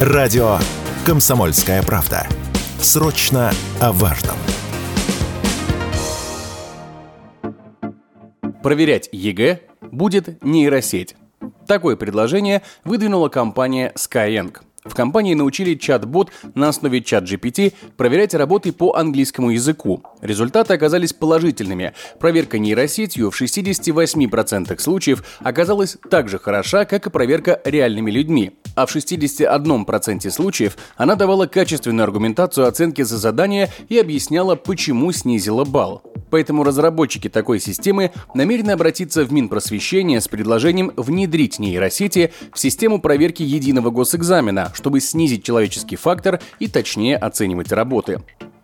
Радио «Комсомольская правда». Срочно о важном. Проверять ЕГЭ будет нейросеть. Такое предложение выдвинула компания Skyeng – в компании научили чат-бот на основе ChatGPT проверять работы по английскому языку. Результаты оказались положительными. Проверка нейросетью в 68% случаев оказалась так же хороша, как и проверка реальными людьми. А в 61% случаев она давала качественную аргументацию оценки за задание и объясняла, почему снизила балл. Поэтому разработчики такой системы намерены обратиться в Минпросвещение с предложением внедрить нейросети в систему проверки единого госэкзамена, чтобы снизить человеческий фактор и точнее оценивать работы.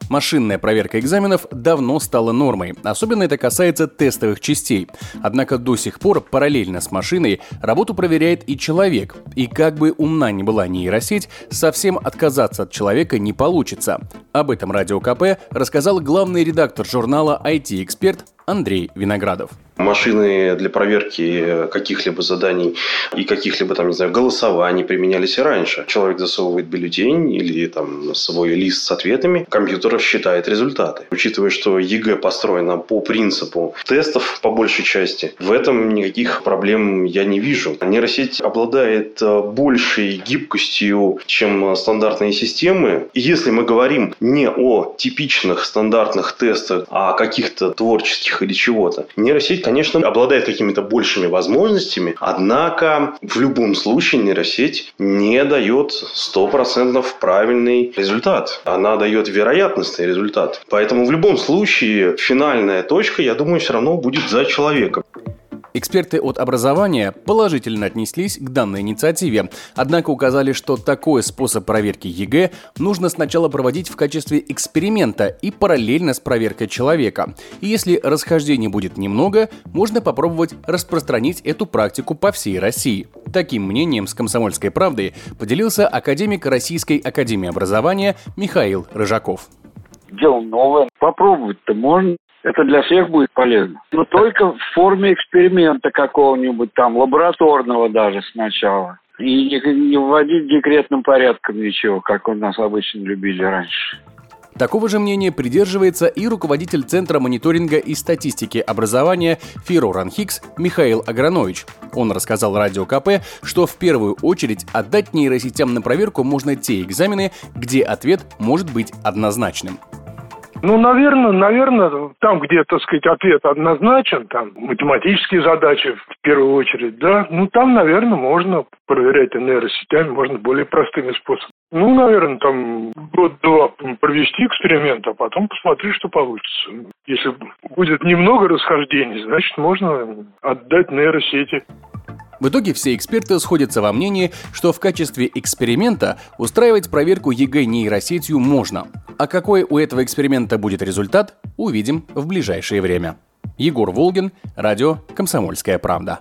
Машинная проверка экзаменов давно стала нормой, особенно это касается тестовых частей. Однако до сих пор параллельно с машиной работу проверяет и человек. И как бы умна ни была нейросеть, совсем отказаться от человека не получится. Об этом Радио КП рассказал главный редактор журнала IT-эксперт Андрей Виноградов машины для проверки каких-либо заданий и каких-либо там, не знаю, голосований применялись и раньше. Человек засовывает бюллетень или там свой лист с ответами, компьютер считает результаты. Учитывая, что ЕГЭ построено по принципу тестов по большей части, в этом никаких проблем я не вижу. Нейросеть обладает э, большей гибкостью, чем стандартные системы. И если мы говорим не о типичных стандартных тестах, а о каких-то творческих или чего-то, нейросеть конечно, обладает какими-то большими возможностями, однако в любом случае нейросеть не дает стопроцентно правильный результат. Она дает вероятностный результат. Поэтому в любом случае финальная точка, я думаю, все равно будет за человеком. Эксперты от образования положительно отнеслись к данной инициативе, однако указали, что такой способ проверки ЕГЭ нужно сначала проводить в качестве эксперимента и параллельно с проверкой человека. И если расхождений будет немного, можно попробовать распространить эту практику по всей России. Таким мнением с «Комсомольской правдой» поделился академик Российской академии образования Михаил Рыжаков. Дело новое. Попробовать-то можно это для всех будет полезно. Но только в форме эксперимента какого-нибудь там, лабораторного даже сначала. И не, не вводить декретным порядком ничего, как у нас обычно любили раньше. Такого же мнения придерживается и руководитель Центра мониторинга и статистики образования ФИРО РАНХИКС Михаил Агранович. Он рассказал Радио КП, что в первую очередь отдать нейросетям на проверку можно те экзамены, где ответ может быть однозначным. Ну, наверное, наверное, там, где, так сказать, ответ однозначен, там математические задачи в первую очередь, да, ну, там, наверное, можно проверять нейросетями, можно более простыми способами. Ну, наверное, там год-два провести эксперимент, а потом посмотреть, что получится. Если будет немного расхождений, значит, можно отдать нейросети. В итоге все эксперты сходятся во мнении, что в качестве эксперимента устраивать проверку ЕГЭ нейросетью можно. А какой у этого эксперимента будет результат, увидим в ближайшее время. Егор Волгин, радио «Комсомольская правда».